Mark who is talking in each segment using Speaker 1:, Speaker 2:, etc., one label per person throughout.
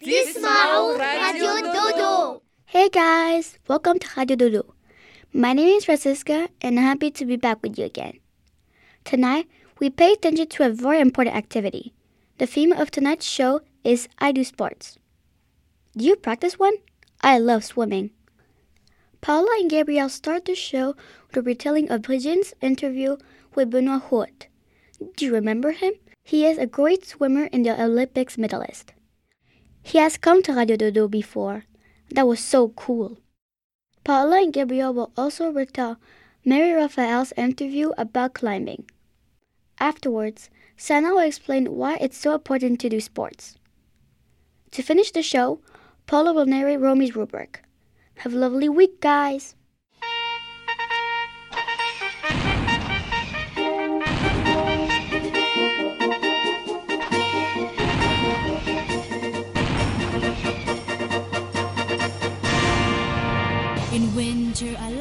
Speaker 1: Dismao Radio Dodo.
Speaker 2: Hey guys, welcome to Radio Dodo. My name is Francisca and I'm happy to be back with you again. Tonight, we pay attention to a very important activity. The theme of tonight's show is I do sports. Do you practice one? I love swimming. Paula and Gabrielle start the show with a retelling of Brigitte's interview with Benoit Huot. Do you remember him? He is a great swimmer and the Olympics medalist. He has come to Radio Dodo before. That was so cool. Paula and Gabrielle will also retell Mary Raphael's interview about climbing. Afterwards, Sana will explain why it's so important to do sports. To finish the show, Paula will narrate Romy's rubric. Have a lovely week, guys!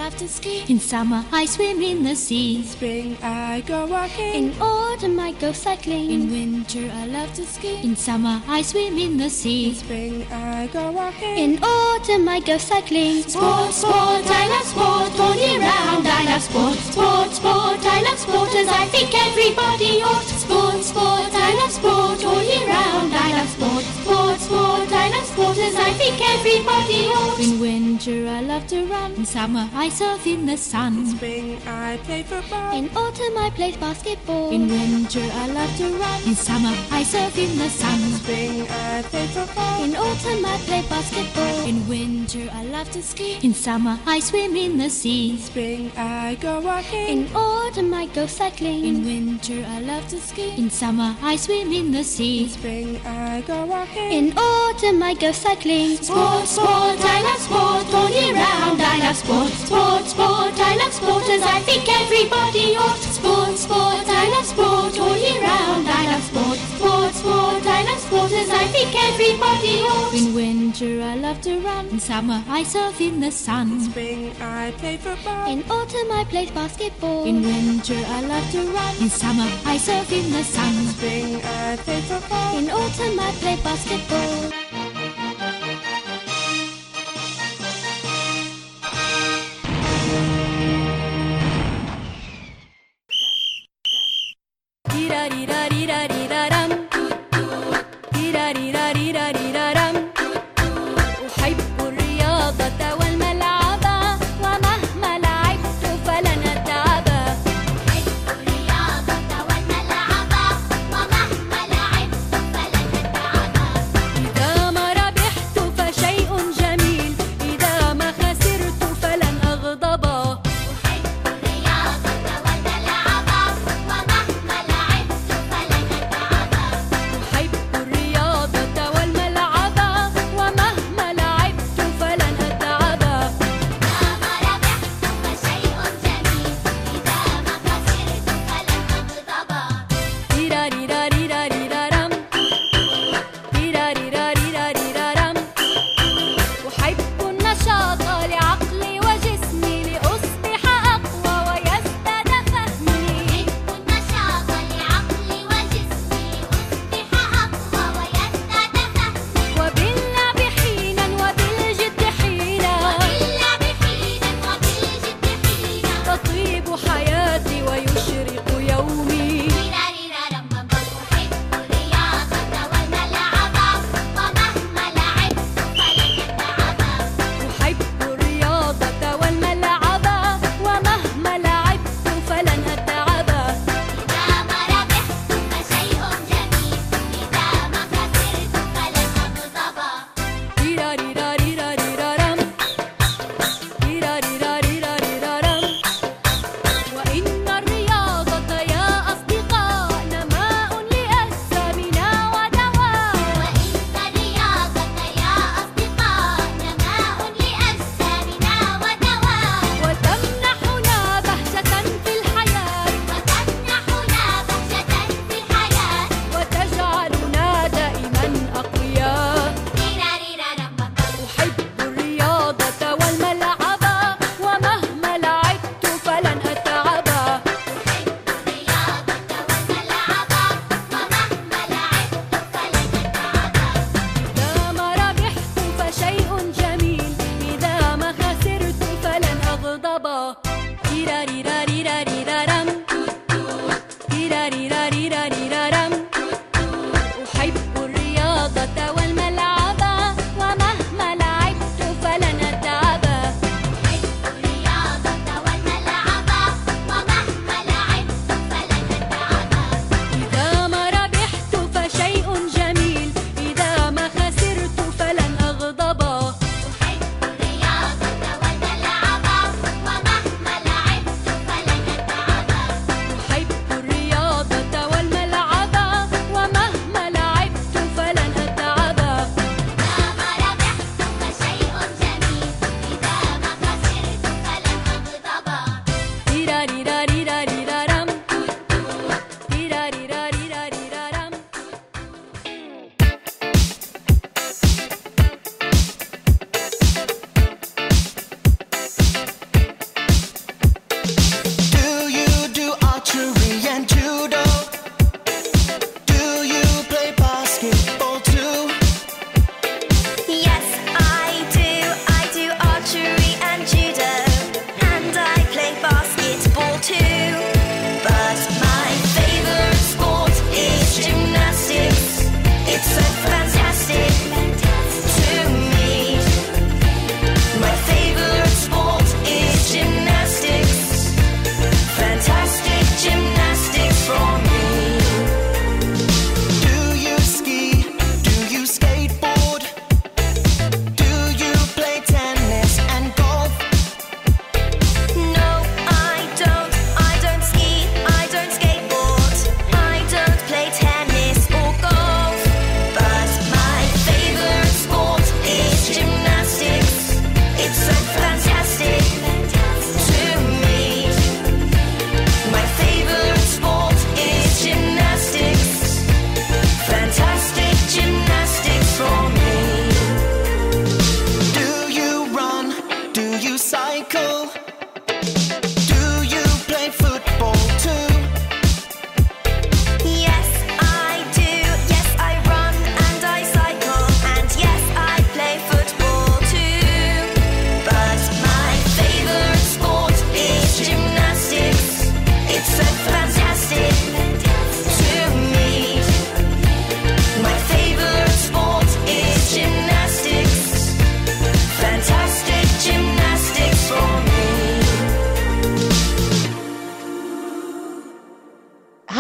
Speaker 3: Love to ski. In summer, I swim in the sea.
Speaker 4: In Spring, I go walking.
Speaker 2: In autumn, I go cycling.
Speaker 3: In winter, I love to ski. In summer, I swim in the sea.
Speaker 4: In Spring, I go walking.
Speaker 2: In autumn, I go cycling.
Speaker 3: Sport, sport, I love sport. All year round, I love sport. Sport, sport, I love sport as I think everybody ought. Sport, sport, I love sport. All year round, I love sport. Sport, sport, I love sport as I think everybody ought. In winter, I love to run. In summer, I surf in the sun.
Speaker 4: In spring, I play football.
Speaker 2: In autumn, I play basketball.
Speaker 3: In winter, I love to run. In summer, I surf in the sun.
Speaker 4: In spring, I play football.
Speaker 2: In autumn, I play basketball.
Speaker 3: In winter, I love to ski. In summer, I swim in the sea.
Speaker 4: In spring, I go walking.
Speaker 2: In autumn, I go cycling.
Speaker 3: In winter, I love to ski. In summer, I swim in the sea.
Speaker 4: In spring, I go walking.
Speaker 2: In autumn, I go cycling.
Speaker 3: Sport, sport, I love sport. All year round, I love sport. Sport, sport, I love sport as I think everybody ought. Sport, sport, I love sport. All year round, I love sport. Sport, sport, I love sport as I think everybody ought. In winter, I love to run. In summer, I surf in the sun.
Speaker 4: In spring, I play football.
Speaker 2: In autumn, I play basketball.
Speaker 3: In winter, I love to run. In summer, I surf in the sun.
Speaker 4: In spring, I play football.
Speaker 2: In autumn, I play basketball.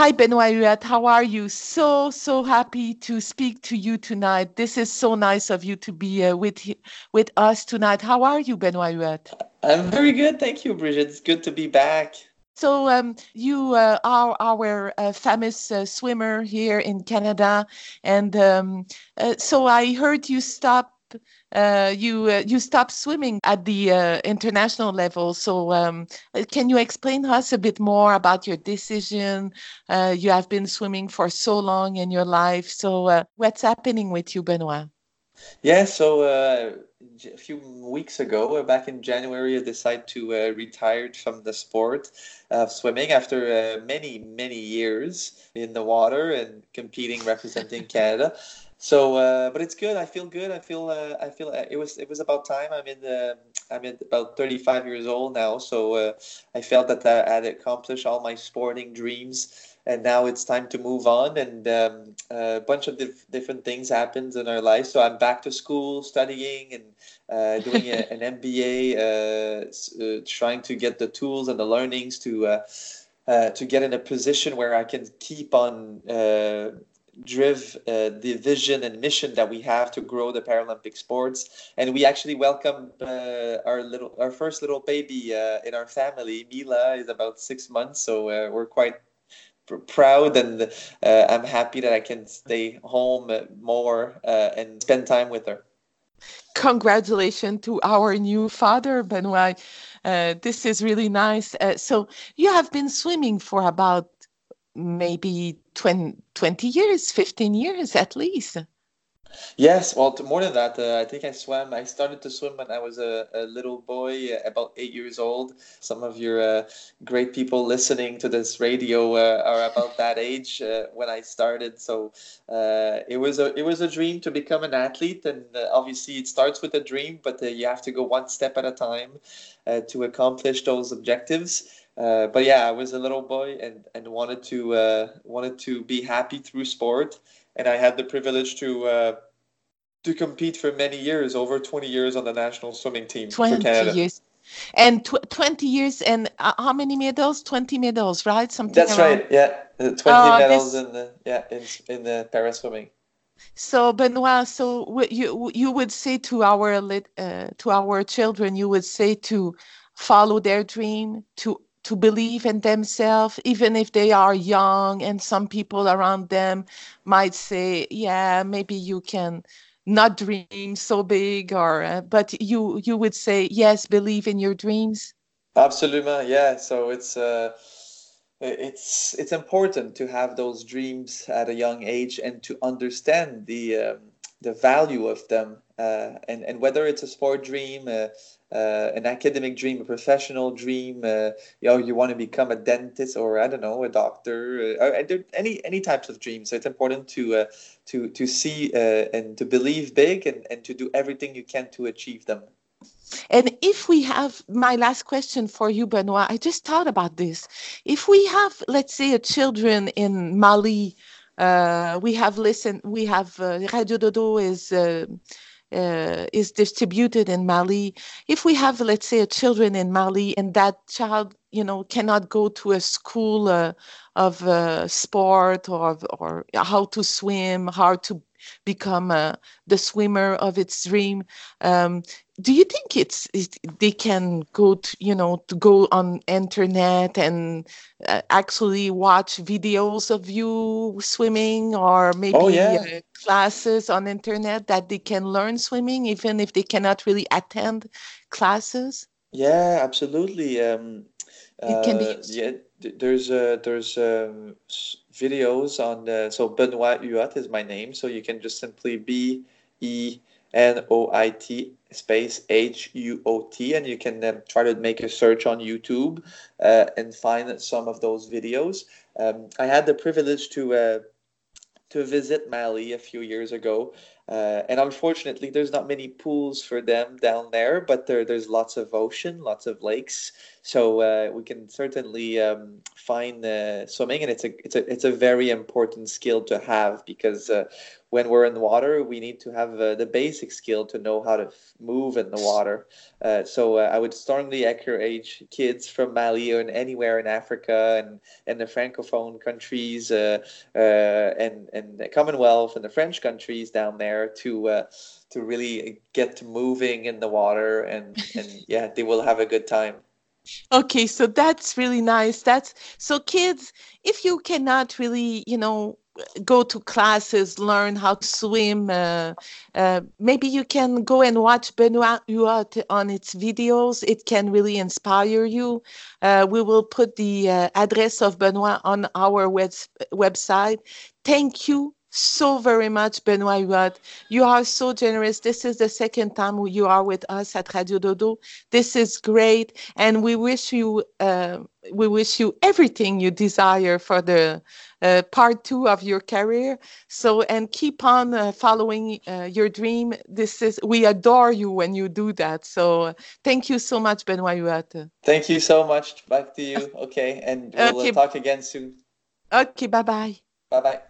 Speaker 5: Hi, Benoit Huot. How are you? So, so happy to speak to you tonight. This is so nice of you to be uh, with with us tonight. How are you, Benoit Huot?
Speaker 6: I'm very good. Thank you, Bridget. It's good to be back.
Speaker 5: So, um, you uh, are our uh, famous uh, swimmer here in Canada. And um, uh, so I heard you stop. Uh, you uh, you stopped swimming at the uh, international level. So um, can you explain to us a bit more about your decision? Uh, you have been swimming for so long in your life. So uh, what's happening with you, Benoit?
Speaker 6: Yeah, so uh, a few weeks ago, back in January, I decided to uh, retire from the sport of swimming after uh, many, many years in the water and competing, representing Canada. So, uh, but it's good. I feel good. I feel. Uh, I feel. Uh, it was. It was about time. I'm in the. I'm in about 35 years old now. So uh, I felt that I had accomplished all my sporting dreams, and now it's time to move on. And um, a bunch of dif- different things happens in our life. So I'm back to school, studying and uh, doing a, an MBA, uh, uh, trying to get the tools and the learnings to. Uh, uh, to get in a position where I can keep on uh, drive uh, the vision and mission that we have to grow the Paralympic sports. And we actually welcome uh, our little, our first little baby uh, in our family. Mila is about six months, so uh, we're quite pr- proud and uh, I'm happy that I can stay home more uh, and spend time with her.
Speaker 5: Congratulations to our new father, Benoit. This is really nice. So you have been swimming for about maybe 20, 20 years, 15 years at least.
Speaker 6: Yes, well, more than that, uh, I think I swam. I started to swim when I was a, a little boy, uh, about eight years old. Some of your uh, great people listening to this radio uh, are about that age uh, when I started. So uh, it was a it was a dream to become an athlete, and obviously it starts with a dream, but you have to go one step at a time to accomplish those objectives. Uh, but yeah, I was a little boy and, and wanted to uh, wanted to be happy through sport, and I had the privilege to uh, to compete for many years, over twenty years on the national swimming team for
Speaker 5: 20
Speaker 6: Canada.
Speaker 5: years. And tw- 20 years and uh, how many medals? 20 medals, right? Something
Speaker 6: That's
Speaker 5: around.
Speaker 6: right. Yeah, Uh, twenty
Speaker 5: Oh,
Speaker 6: medals
Speaker 5: this-
Speaker 6: in the yeah in in the para swimming.
Speaker 5: So Benoit, so you you would say to our lit, uh, to our children, you would say to follow their dream, to to believe in themselves, even if they are young, and some people around them might say, "Yeah, maybe you can not dream so big," or uh, but you you would say, "Yes, believe in your dreams."
Speaker 6: Absolutely, yeah. So it's uh, it's it's important to have those dreams at a young age and to understand the um, the value of them, uh, and and whether it's a sport dream, uh, uh, an academic dream, a professional dream, uh, you know, you want to become a dentist or I don't know, a doctor, uh, or any any types of dreams. So it's important to uh, to to see uh, and to believe big and, and to do everything you can to achieve them.
Speaker 5: And if we have my last question for you, Benoit, I just thought about this. If we have, let's say, a children in Mali, uh, we have listened, we have uh, Radio Dodo is uh, uh, is distributed in Mali. If we have, let's say, a children in Mali, and that child, you know, cannot go to a school uh, of uh, sport or or how to swim, how to become uh, the swimmer of its dream. Um, do you think it's, it, they can go to you know to go on internet and uh, actually watch videos of you swimming or maybe
Speaker 6: Oh, yeah.
Speaker 5: Classes on internet that they can learn swimming even if they cannot really attend classes
Speaker 6: Yeah, absolutely. Um,
Speaker 5: It can be
Speaker 6: uh,
Speaker 5: used.
Speaker 6: yeah, there's uh, there's um, videos on the, so Benoit Huot is my name, so you can just simply B E N O I T space H U O T, and you can um, try to make a search on YouTube uh, and find some of those videos. Um, I had the privilege to uh, to visit Mali a few years ago.
Speaker 7: Uh, and unfortunately, there's not many pools for them down there, but there, there's lots of ocean, lots of lakes. So uh, we can certainly um, find uh, swimming, and it's a it's a it's a very important skill to have because uh, when we're in water, we need to have uh, the basic skill to know how to move in the water. Uh, so I would strongly encourage kids from Mali or anywhere in Africa and, and the francophone countries and and the Commonwealth and the French countries down there to uh, to really get moving in the water and and yeah, they will have a good time.
Speaker 5: Okay, so that's really nice. That's so kids, if you cannot really, you know, go to classes, learn how to swim, uh, uh, maybe you can go and watch Benoit Huot on its videos. It can really inspire you. Uh, we will put the uh, address of Benoit on our web- website. Thank you so very much, Benoit Huot. You are so generous. This is the second time you are with us at Radio Dodo. This is great, and we wish you uh, we wish you everything you desire for the uh, part two of your career. So and keep on uh, following uh, your dream. This is we adore you when you do that. So thank you so much, Benoit Huot.
Speaker 7: Thank you so much. Back to you. Okay, and we'll
Speaker 5: Okay.
Speaker 7: talk again soon.
Speaker 5: Okay, bye bye.
Speaker 7: Bye bye.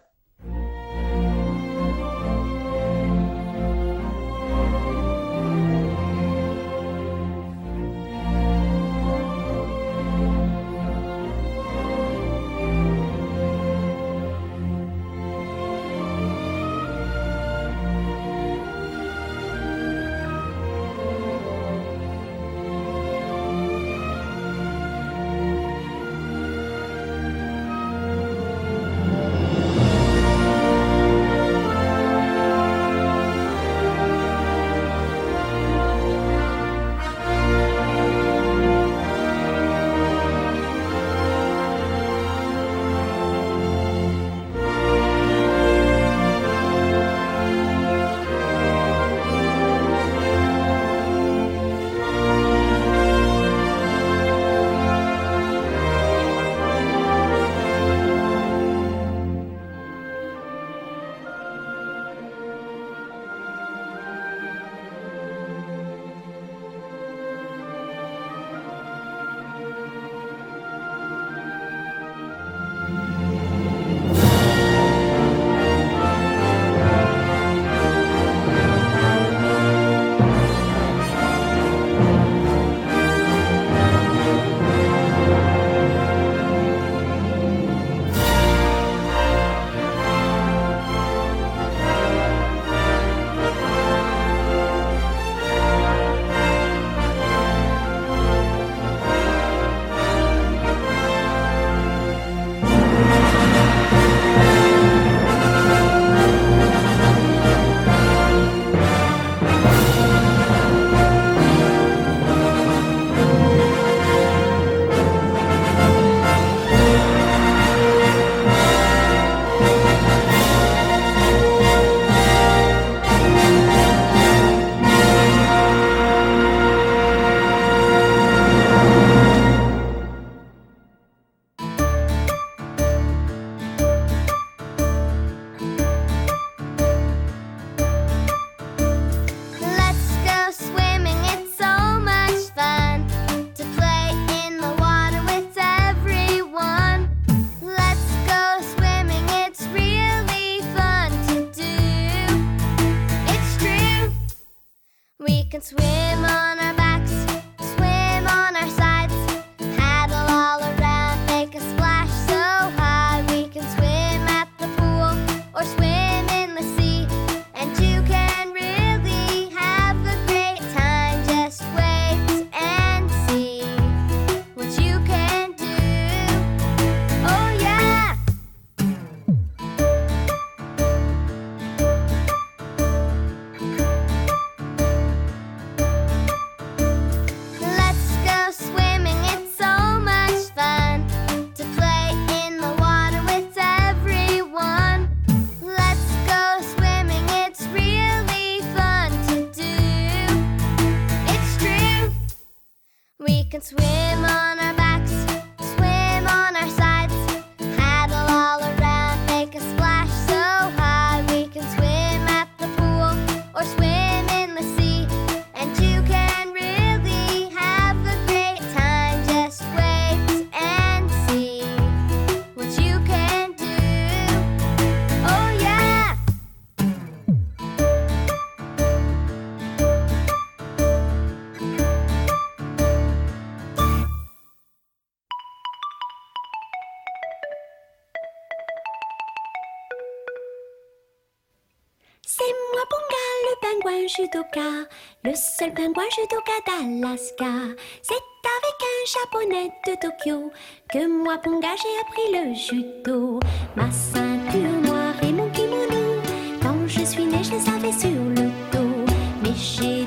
Speaker 8: Pingouin d'Alaska. C'est avec un japonais de Tokyo que moi, Ponga, j'ai appris le judo. Ma ceinture noire et mon kimono, quand je suis née, je les avais sur le dos. Mais j'ai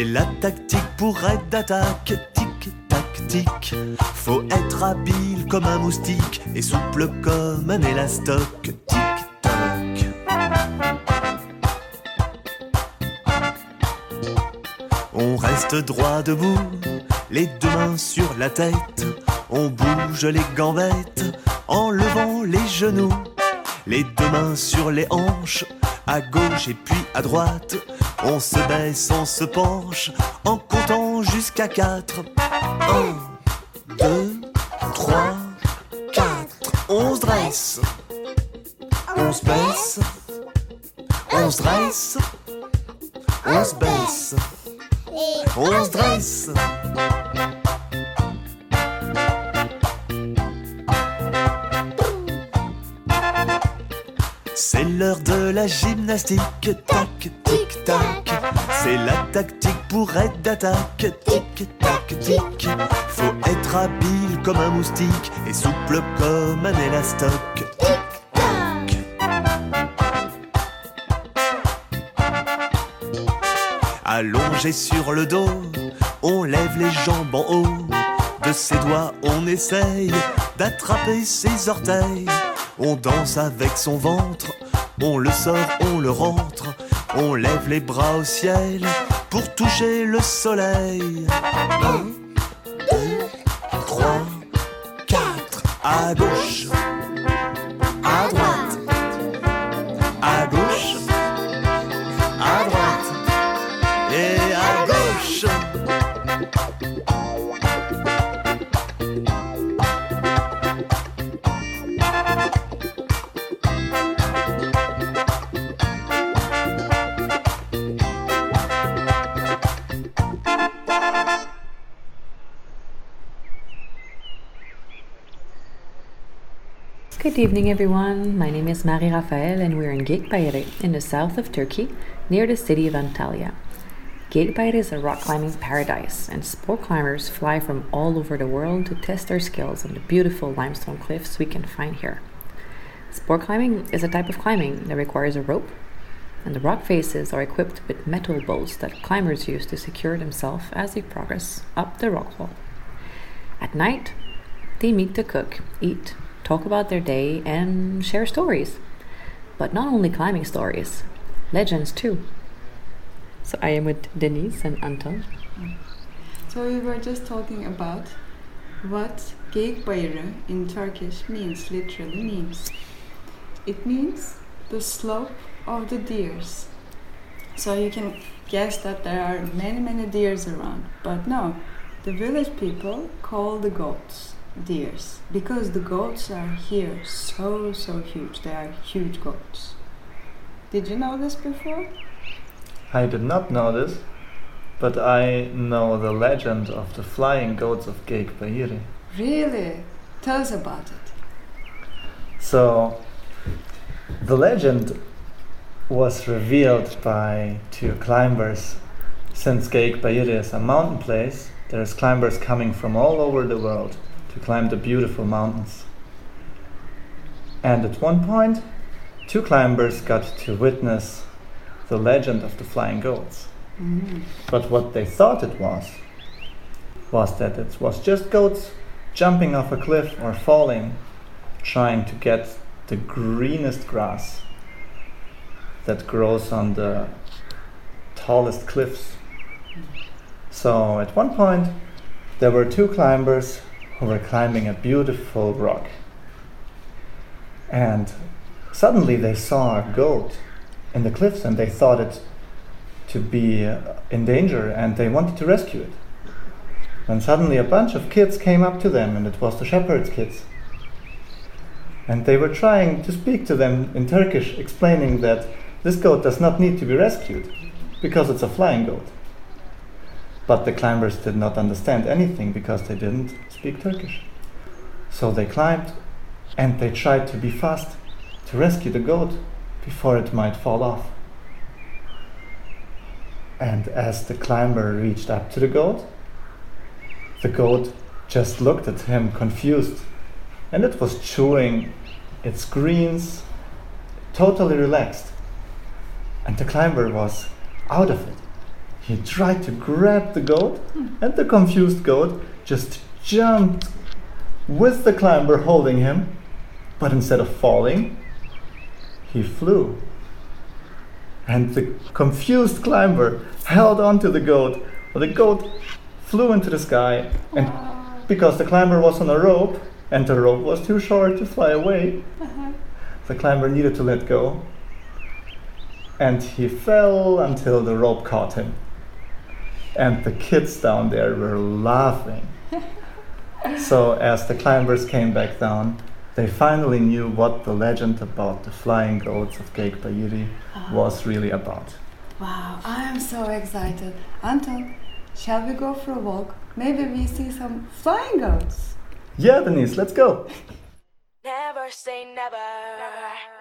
Speaker 8: C'est
Speaker 9: la tactique pour être d'attaque, tic, tac, tic. Faut être habile comme un moustique et souple comme un élastoc, tic, tac. On reste droit debout, les deux mains sur la tête. On bouge les gambettes en levant les genoux. Les deux mains sur les hanches, à gauche et puis à droite. On se baisse, on se penche, en comptant jusqu'à quatre. Un, deux, trois, quatre. On se dresse, on se baisse, on se dresse, on se baisse, on se dresse. C'est l'heure de la gymnastique, tac, tic, tac. C'est la tactique pour être d'attaque, tic, tac, tic. Faut être habile comme un moustique et souple comme un élastoc. Allongé sur le dos, on lève les jambes en haut. De ses doigts, on essaye d'attraper ses orteils. On danse avec son ventre, on le sort, on le rentre. On lève les bras au ciel pour toucher le soleil. Un, deux, trois, quatre. À gauche,
Speaker 10: evening, everyone. My name is Marie Raphael, and we're in Geyik in the south of Turkey, near the city of Antalya. Geyik is a rock climbing paradise, and sport climbers fly from all over the world to test their skills on the beautiful limestone cliffs we can find here. Sport climbing is a type of climbing that requires a rope, and the rock faces are equipped with metal bolts that climbers use to secure themselves as they progress up the rock wall. At night, they meet to cook, eat, talk about their day, and share stories. But not only climbing stories, legends too. So I am with Denise and Anton.
Speaker 4: So we were just talking about what Geyik Bayırı in Turkish means, literally means. It means the slope of the deers. So you can guess that there are many, many deers around. But no, the village people call the goats deers because the goats are here so, so huge. They are huge goats. Did you know this before?
Speaker 11: I did not know this, but I know the legend of the flying goats of Geyik Bayiri.
Speaker 4: Really? Tell us about it.
Speaker 11: So, the legend was revealed by two climbers. Since Geyik Bayiri is a mountain place, there's climbers coming from all over the world to climb the beautiful mountains. And at one point, two climbers got to witness the legend of the flying goats.
Speaker 4: Mm.
Speaker 11: But what they thought it was, was that it was just goats jumping off a cliff or falling, trying to get the greenest grass that grows on the tallest cliffs. So at one point, there were two climbers who were climbing a beautiful rock. And suddenly they saw a goat in the cliffs and they thought it to be uh, in danger and they wanted to rescue it. When suddenly a bunch of kids came up to them and it was the shepherd's kids. And they were trying to speak to them in Turkish, explaining that this goat does not need to be rescued because it's a flying goat. But the climbers did not understand anything because they didn't speak Turkish. So they climbed and they tried to be fast to rescue the goat before it might fall off. And as the climber reached up to the goat, the goat just looked at him confused and it was chewing its greens, totally relaxed. And the climber was out of it. He tried to grab the goat, hmm. and the confused goat just jumped with the climber holding him, but instead of falling, he flew. And the confused climber held onto the goat, but the goat flew into the sky, and because the climber was on a rope and the rope was too short to fly away, uh-huh. the climber needed to let go. And he fell until the rope caught him. And the kids down there were laughing. So, as the climbers came back down, they finally knew what the legend about the flying goats of Geyik Bayiri uh-huh. was really about.
Speaker 4: Wow, I am so excited. Anton, shall we go for a walk? Maybe we see some flying goats.
Speaker 11: Yeah, Denise, let's go.
Speaker 12: Never say never. See,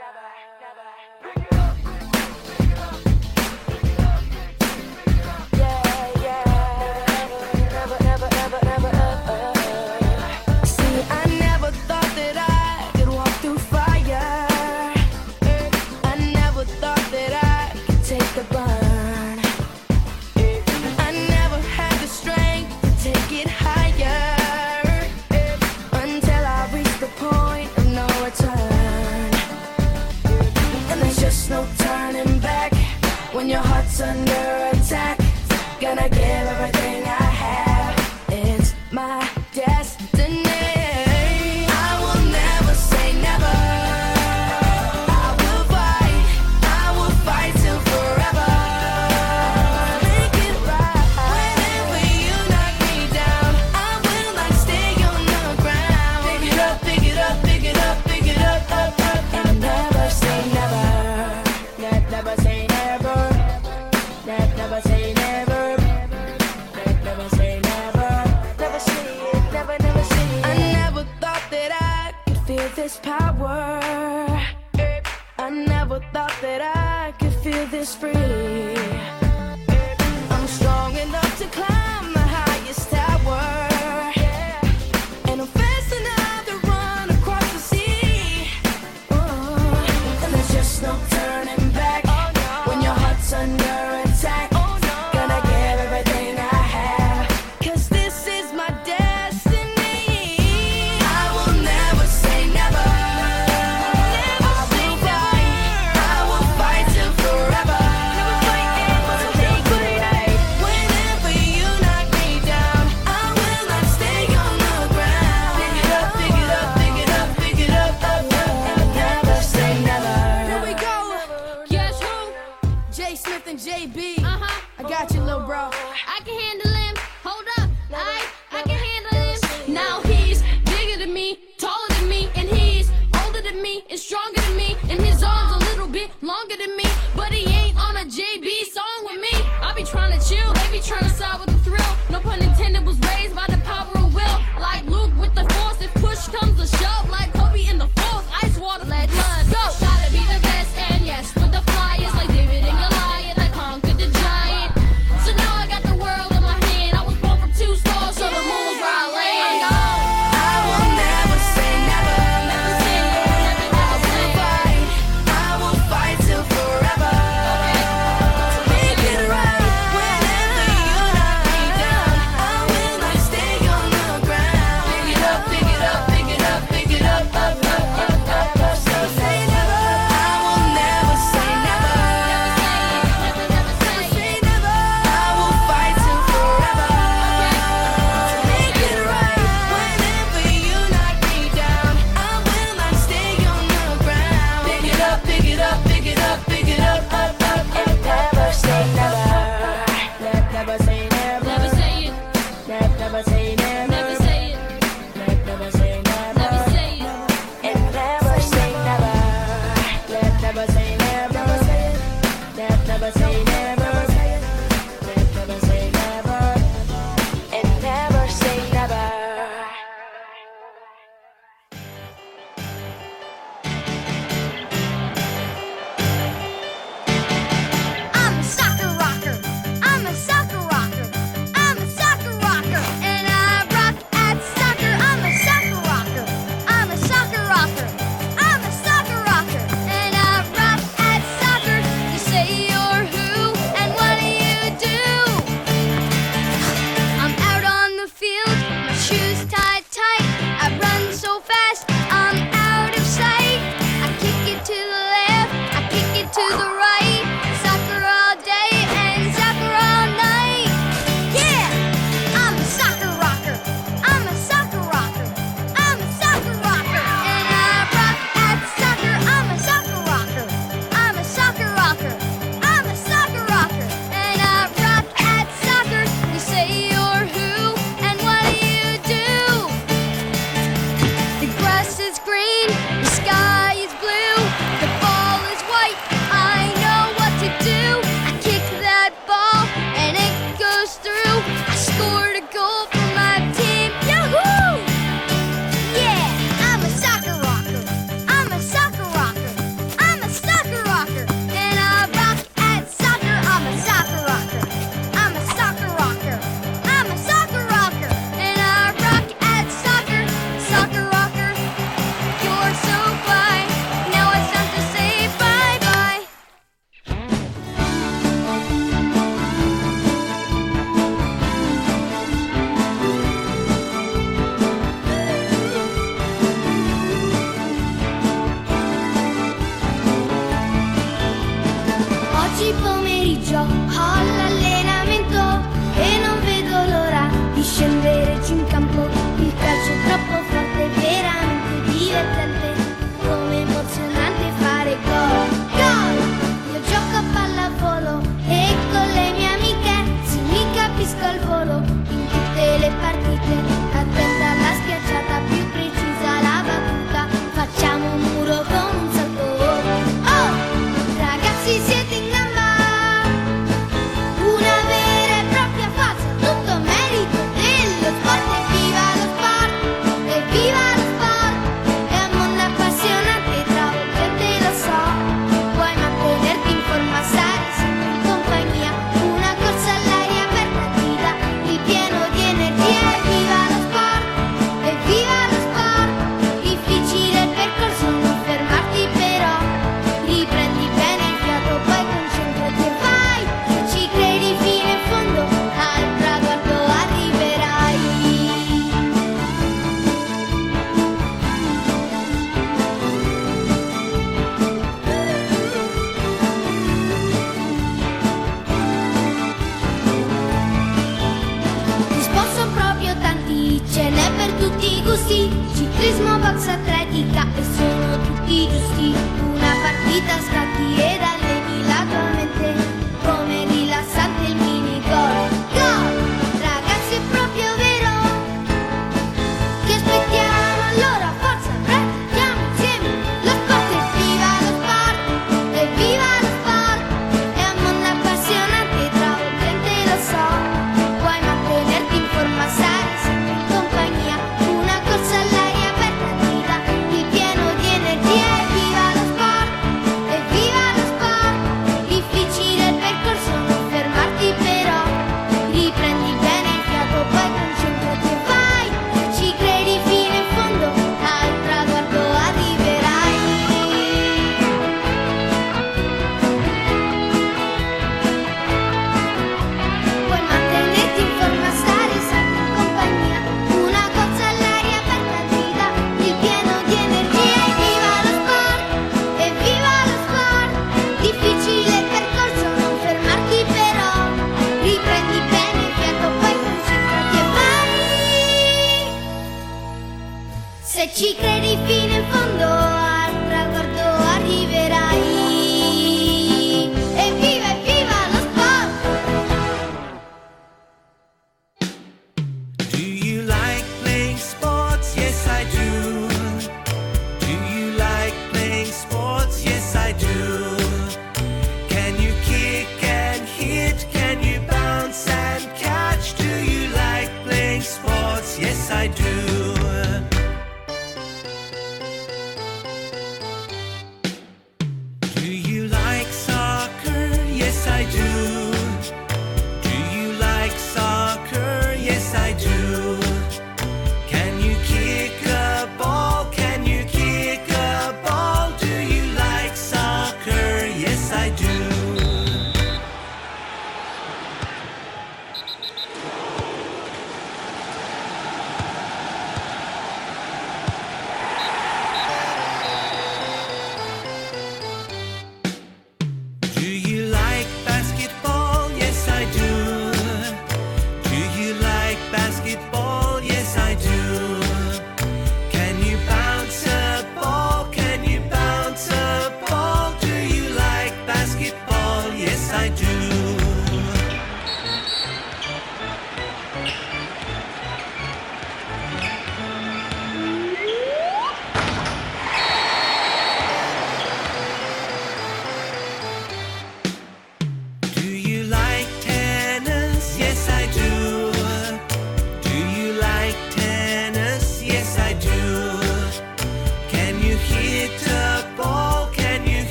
Speaker 13: giù in campo.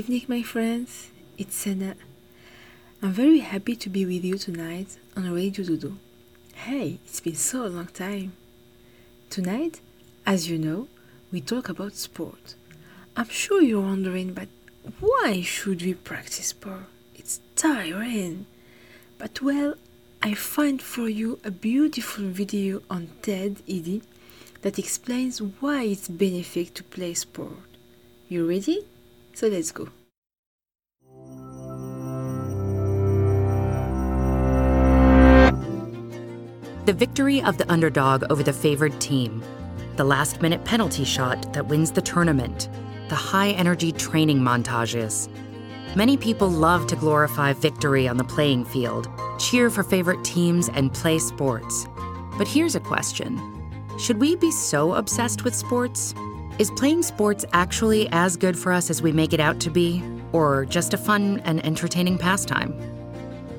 Speaker 14: Evening, my friends. It's Sana. I'm very happy to be with you tonight on Radio Dodo. Hey, it's been so long time. Tonight, as you know, we talk about sport. I'm sure you're wondering, but why should we practice sport? It's tiring. But well, I find for you a beautiful video on TED ED that explains why it's beneficial to play sport. You ready? So let's go.
Speaker 15: The victory of the underdog over the favored team, the last minute penalty shot that wins the tournament, the high energy training montages. Many people love to glorify victory on the playing field, cheer for favorite teams, and play sports. But here's a question Should we be so obsessed with sports? Is playing sports actually as good for us as we make it out to be, or just a fun and entertaining pastime?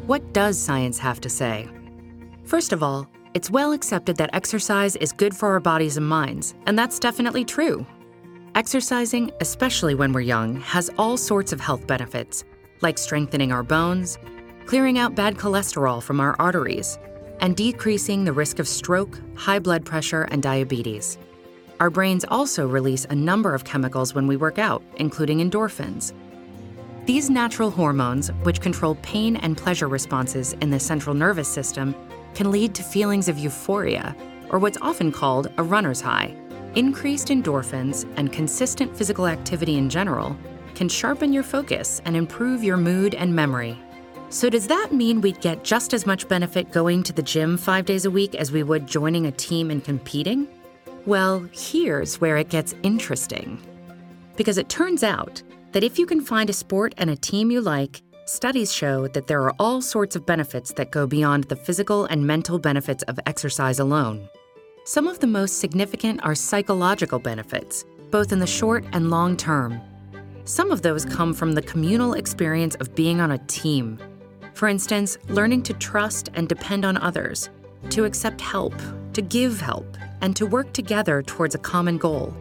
Speaker 15: What does science have to say? First of all, it's well accepted that exercise is good for our bodies and minds, and that's definitely true. Exercising, especially when we're young, has all sorts of health benefits, like strengthening our bones, clearing out bad cholesterol from our arteries, and decreasing the risk of stroke, high blood pressure, and diabetes. Our brains also release a number of chemicals when we work out, including endorphins. These natural hormones, which control pain and pleasure responses in the central nervous system, can lead to feelings of euphoria, or what's often called a runner's high. Increased endorphins and consistent physical activity in general can sharpen your focus and improve your mood and memory. So, does that mean we'd get just as much benefit going to the gym five days a week as we would joining a team and competing? Well, here's where it gets interesting. Because it turns out that if you can find a sport and a team you like, studies show that there are all sorts of benefits that go beyond the physical and mental benefits of exercise alone. Some of the most significant are psychological benefits, both in the short and long term. Some of those come from the communal experience of being on a team. For instance, learning to trust and depend on others, to accept help, to give help, and to work together towards a common goal.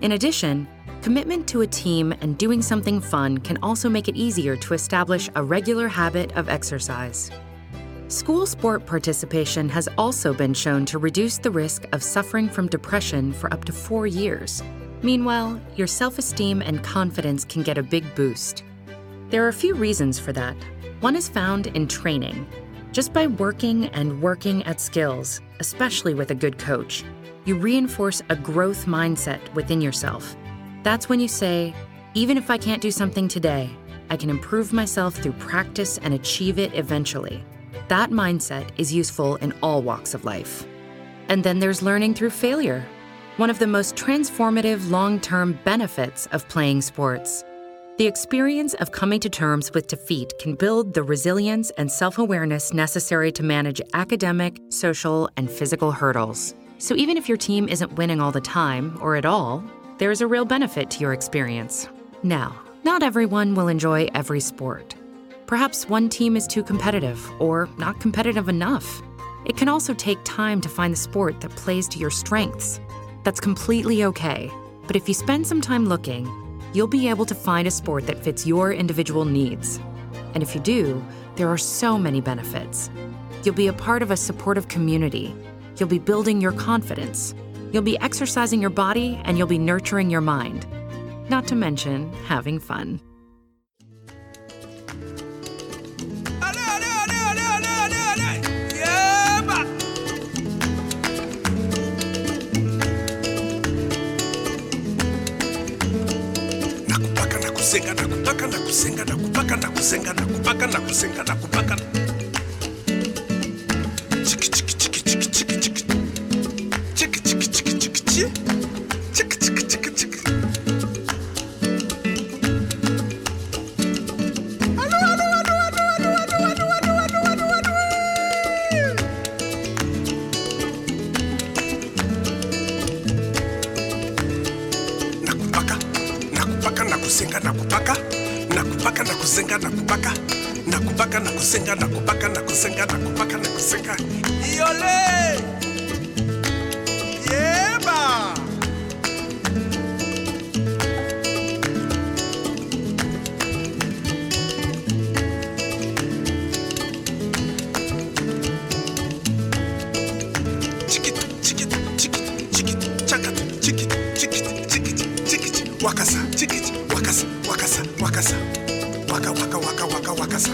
Speaker 15: In addition, Commitment to a team and doing something fun can also make it easier to establish a regular habit of exercise. School sport participation has also been shown to reduce the risk of suffering from depression for up to four years. Meanwhile, your self esteem and confidence can get a big boost. There are a few reasons for that. One is found in training. Just by working and working at skills, especially with a good coach, you reinforce a growth mindset within yourself. That's when you say, even if I can't do something today, I can improve myself through practice and achieve it eventually. That mindset is useful in all walks of life. And then there's learning through failure, one of the most transformative long term benefits of playing sports. The experience of coming to terms with defeat can build the resilience and self awareness necessary to manage academic, social, and physical hurdles. So even if your team isn't winning all the time or at all, there is a real benefit to your experience. Now, not everyone will enjoy every sport. Perhaps one team is too competitive or not competitive enough. It can also take time to find the sport that plays to your strengths. That's completely okay. But if you spend some time looking, you'll be able to find a sport that fits your individual needs. And if you do, there are so many benefits. You'll be a part of a supportive community. You'll be building your confidence. You'll be exercising your body and you'll be nurturing your mind. Not to mention having fun.
Speaker 16: ndakuzenga ndakupa kandakuzengana kupa kandakuzengana kupa kandakuzengana kupa kandakuzengana kusenga na kupaka na kupaka na kusenga na kupaka na kupaka na kusenga na kupaka na kusenga na kupaka na kusenga. Iole yeba! Wakasa. Chikiti wakasa wakasa wakasa waka waka waka waka wakasa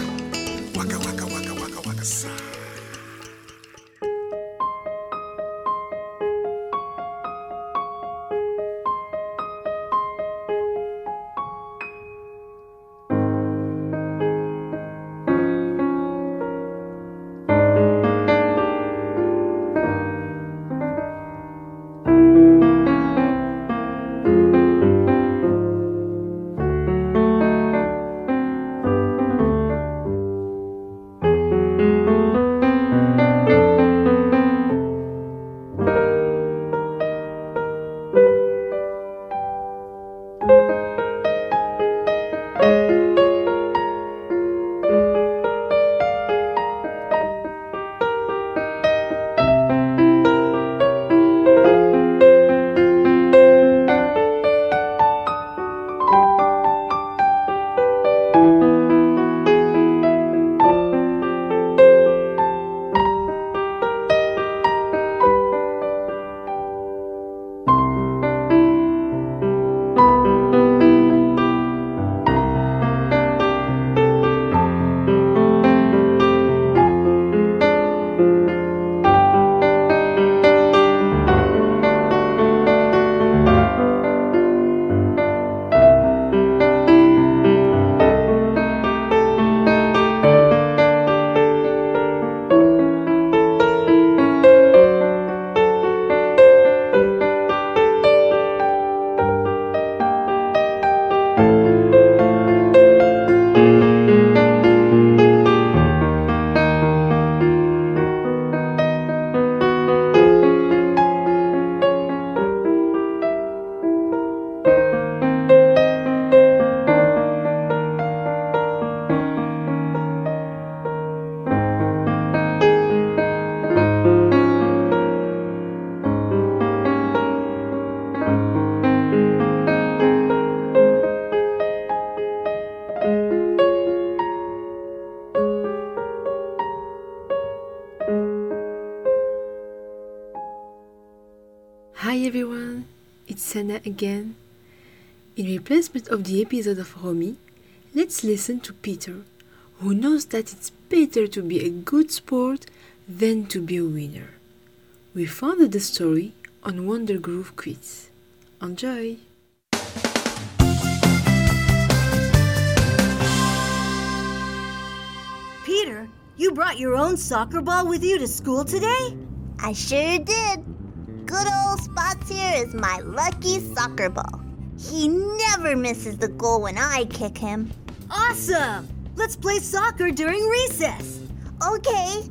Speaker 14: In replacement of the episode of Romy, let's listen to Peter, who knows that it's better to be a good sport than to be a winner. We found the story on Wonder Grove Kids. Enjoy!
Speaker 17: Peter, you brought your own soccer ball with you to school today?
Speaker 18: I sure did. Good old Spots here is my lucky soccer ball. He never misses the goal when I kick him.
Speaker 17: Awesome! Let's play soccer during recess.
Speaker 18: Okay.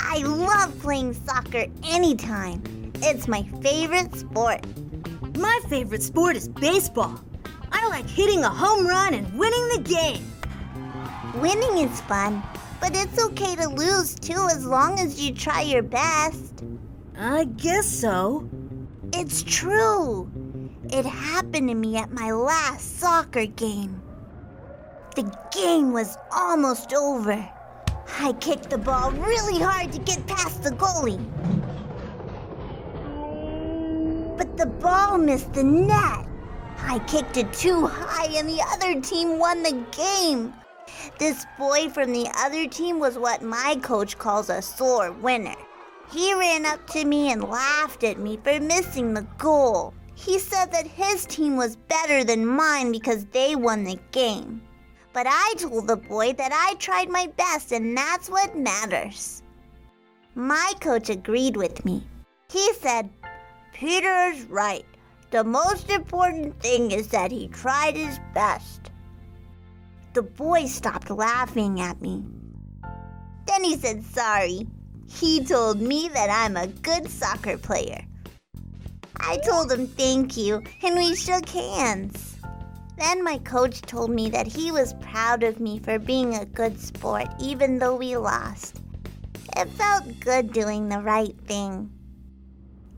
Speaker 18: I love playing soccer anytime. It's my favorite sport.
Speaker 17: My favorite sport is baseball. I like hitting a home run and winning the game.
Speaker 18: Winning is fun, but it's okay to lose too as long as you try your best.
Speaker 17: I guess so.
Speaker 18: It's true. It happened to me at my last soccer game. The game was almost over. I kicked the ball really hard to get past the goalie. But the ball missed the net. I kicked it too high and the other team won the game. This boy from the other team was what my coach calls a sore winner. He ran up to me and laughed at me for missing the goal. He said that his team was better than mine because they won the game. But I told the boy that I tried my best and that's what matters. My coach agreed with me. He said, Peter's right. The most important thing is that he tried his best. The boy stopped laughing at me. Then he said sorry. He told me that I'm a good soccer player. I told him thank you, and we shook hands. Then my coach told me that he was proud of me for being a good sport, even though we lost. It felt good doing the right thing.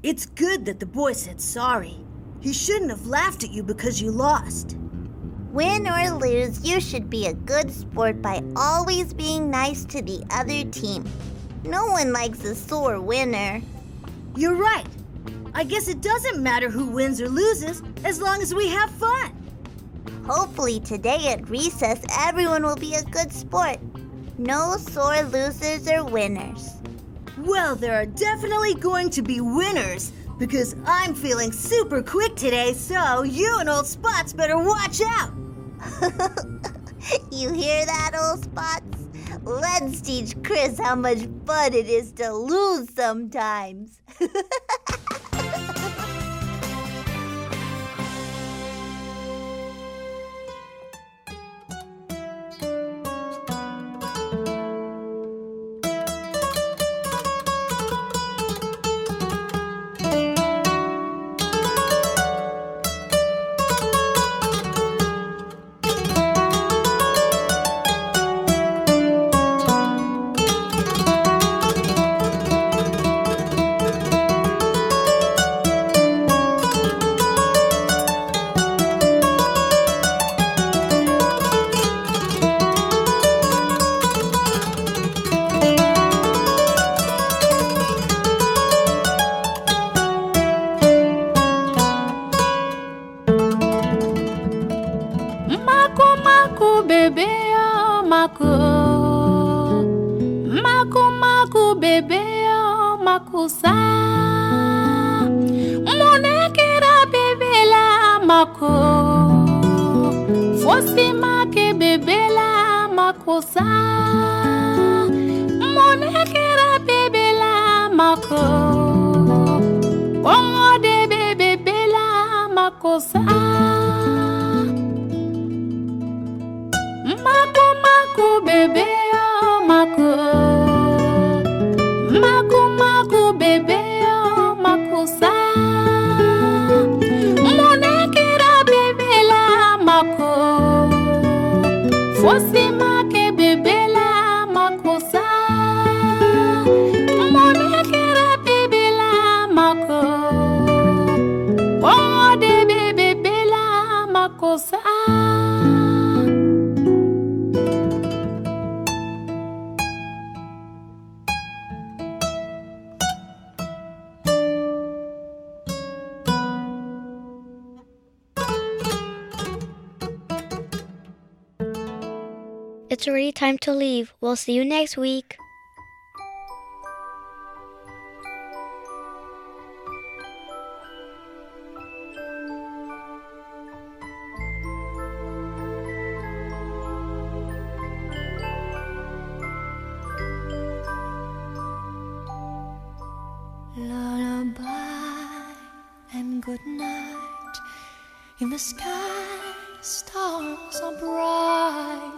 Speaker 17: It's good that the boy said sorry. He shouldn't have laughed at you because you lost.
Speaker 18: Win or lose, you should be a good sport by always being nice to the other team. No one likes a sore winner.
Speaker 17: You're right. I guess it doesn't matter who wins or loses as long as we have fun.
Speaker 18: Hopefully, today at recess, everyone will be a good sport. No sore losers or winners.
Speaker 17: Well, there are definitely going to be winners because I'm feeling super quick today, so you and old Spots better watch out.
Speaker 18: You hear that, old spots? Let's teach Chris how much fun it is to lose sometimes.
Speaker 3: oh mako sa Monekera bebe la mako. Fosi make bebe la mako sa Monekera bebe la mako. Kongo de bebe la mako Mako mako Fosi
Speaker 2: It's already time to leave. We'll see you next week.
Speaker 19: Lullaby and good night. In the sky, stars are bright.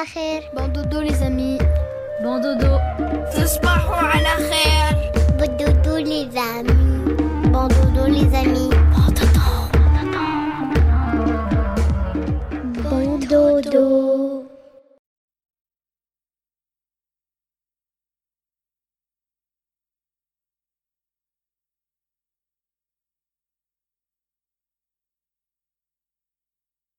Speaker 19: night.